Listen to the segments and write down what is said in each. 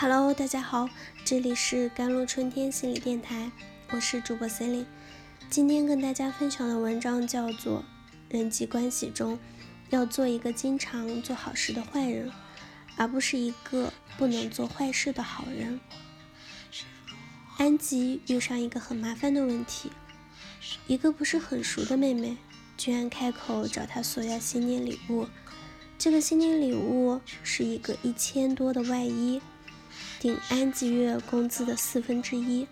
Hello，大家好，这里是甘露春天心理电台，我是主播 Celine。今天跟大家分享的文章叫做《人际关系中要做一个经常做好事的坏人，而不是一个不能做坏事的好人》。安吉遇上一个很麻烦的问题，一个不是很熟的妹妹居然开口找他索要新年礼物，这个新年礼物是一个一千多的外衣。顶安吉月工资的四分之一，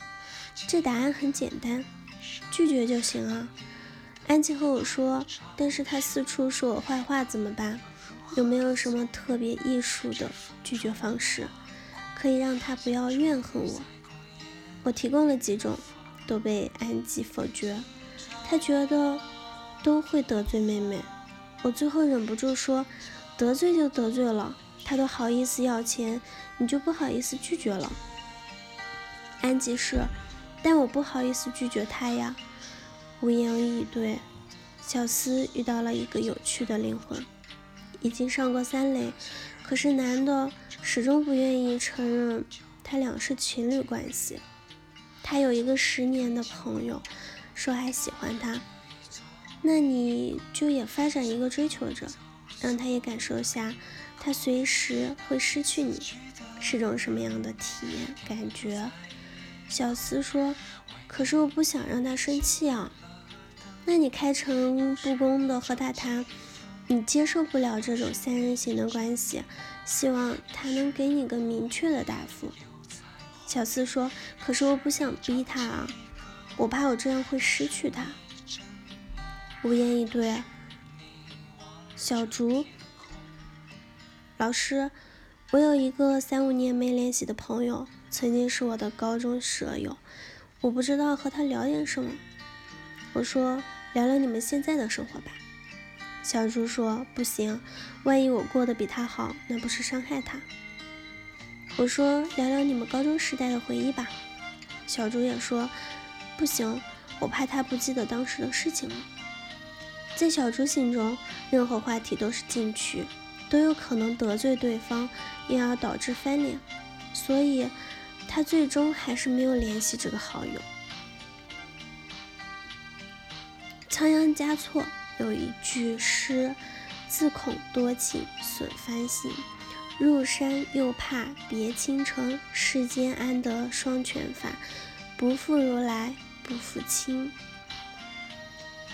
这答案很简单，拒绝就行啊。安吉和我说，但是他四处说我坏话怎么办？有没有什么特别艺术的拒绝方式，可以让他不要怨恨我？我提供了几种，都被安吉否决。他觉得都会得罪妹妹。我最后忍不住说，得罪就得罪了。他都好意思要钱，你就不好意思拒绝了？安吉是，但我不好意思拒绝他呀。无言以对。小思遇到了一个有趣的灵魂，已经上过三垒，可是男的始终不愿意承认他俩是情侣关系。他有一个十年的朋友，说还喜欢他，那你就也发展一个追求者，让他也感受下。他随时会失去你，是种什么样的体验感觉？小思说：“可是我不想让他生气啊。”那你开诚布公的和他谈，你接受不了这种三人行的关系，希望他能给你个明确的答复。小思说：“可是我不想逼他啊，我怕我这样会失去他。”无言以对。小竹。老师，我有一个三五年没联系的朋友，曾经是我的高中舍友，我不知道和他聊点什么。我说聊聊你们现在的生活吧。小猪说不行，万一我过得比他好，那不是伤害他。我说聊聊你们高中时代的回忆吧。小猪也说不行，我怕他不记得当时的事情了。在小猪心中，任何话题都是禁区。都有可能得罪对方，因而导致翻脸，所以他最终还是没有联系这个好友。仓央嘉措有一句诗：“自恐多情损芳心，入山又怕别倾城。世间安得双全法？不负如来不负卿。”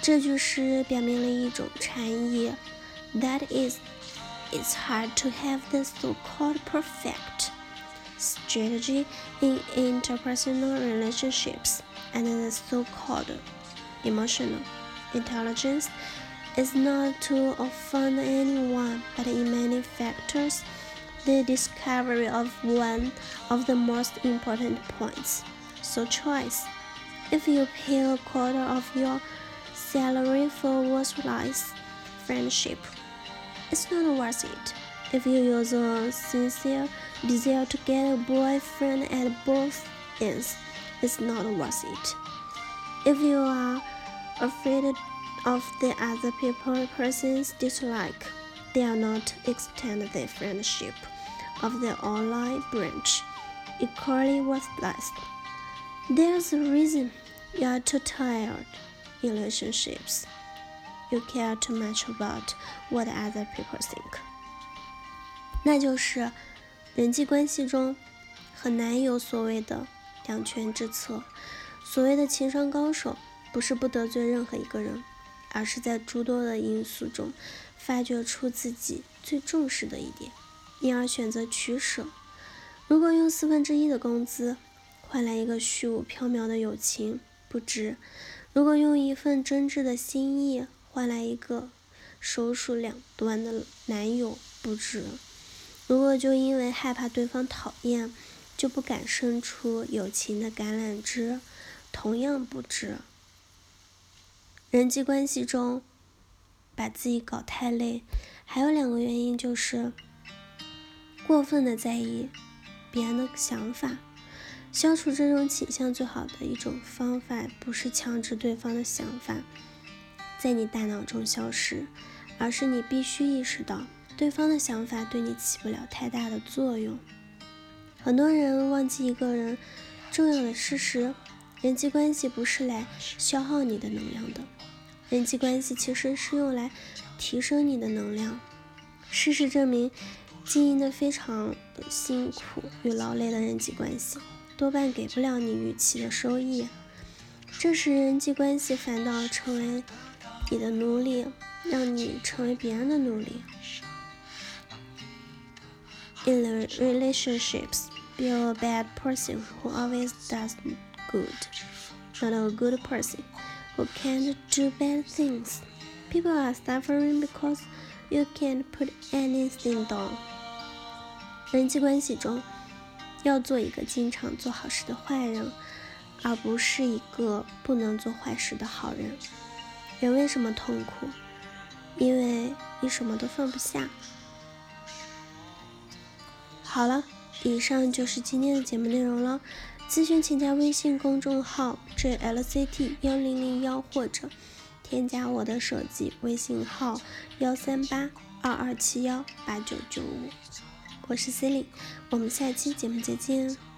这句诗表明了一种禅意，That is。it's hard to have the so-called perfect strategy in interpersonal relationships and the so-called emotional intelligence is not to offend anyone but in many factors the discovery of one of the most important points so choice if you pay a quarter of your salary for worthless friendship it's not worth it. If you use a sincere desire to get a boyfriend at both ends, it's not worth it. If you are afraid of the other people person's dislike, they are not extend the friendship of the online branch equally worthless. There's a reason you are too tired relationships. You care too much about what other people think。那就是人际关系中很难有所谓的两全之策。所谓的情商高手，不是不得罪任何一个人，而是在诸多的因素中发掘出自己最重视的一点，因而选择取舍。如果用四分之一的工资换来一个虚无缥缈的友情，不值；如果用一份真挚的心意，换来一个手数两端的男友不值，如果就因为害怕对方讨厌，就不敢伸出友情的橄榄枝，同样不值。人际关系中把自己搞太累，还有两个原因就是过分的在意别人的想法。消除这种倾向最好的一种方法，不是强制对方的想法。在你大脑中消失，而是你必须意识到对方的想法对你起不了太大的作用。很多人忘记一个人重要的事实：人际关系不是来消耗你的能量的，人际关系其实是用来提升你的能量。事实证明，经营的非常辛苦与劳累的人际关系，多半给不了你预期的收益。这时，人际关系反倒成为你的奴隶，让你成为别人的奴隶。In the relationships, be a bad person who always does good, not a good person who can't do bad things. People are suffering because you can't put anything down。人际关系中，要做一个经常做好事的坏人。而不是一个不能做坏事的好人。人为什么痛苦？因为你什么都放不下。好了，以上就是今天的节目内容了。咨询请加微信公众号 jlct 幺零零幺，或者添加我的手机微信号幺三八二二七幺八九九五。我是 c e l i n e 我们下期节目再见。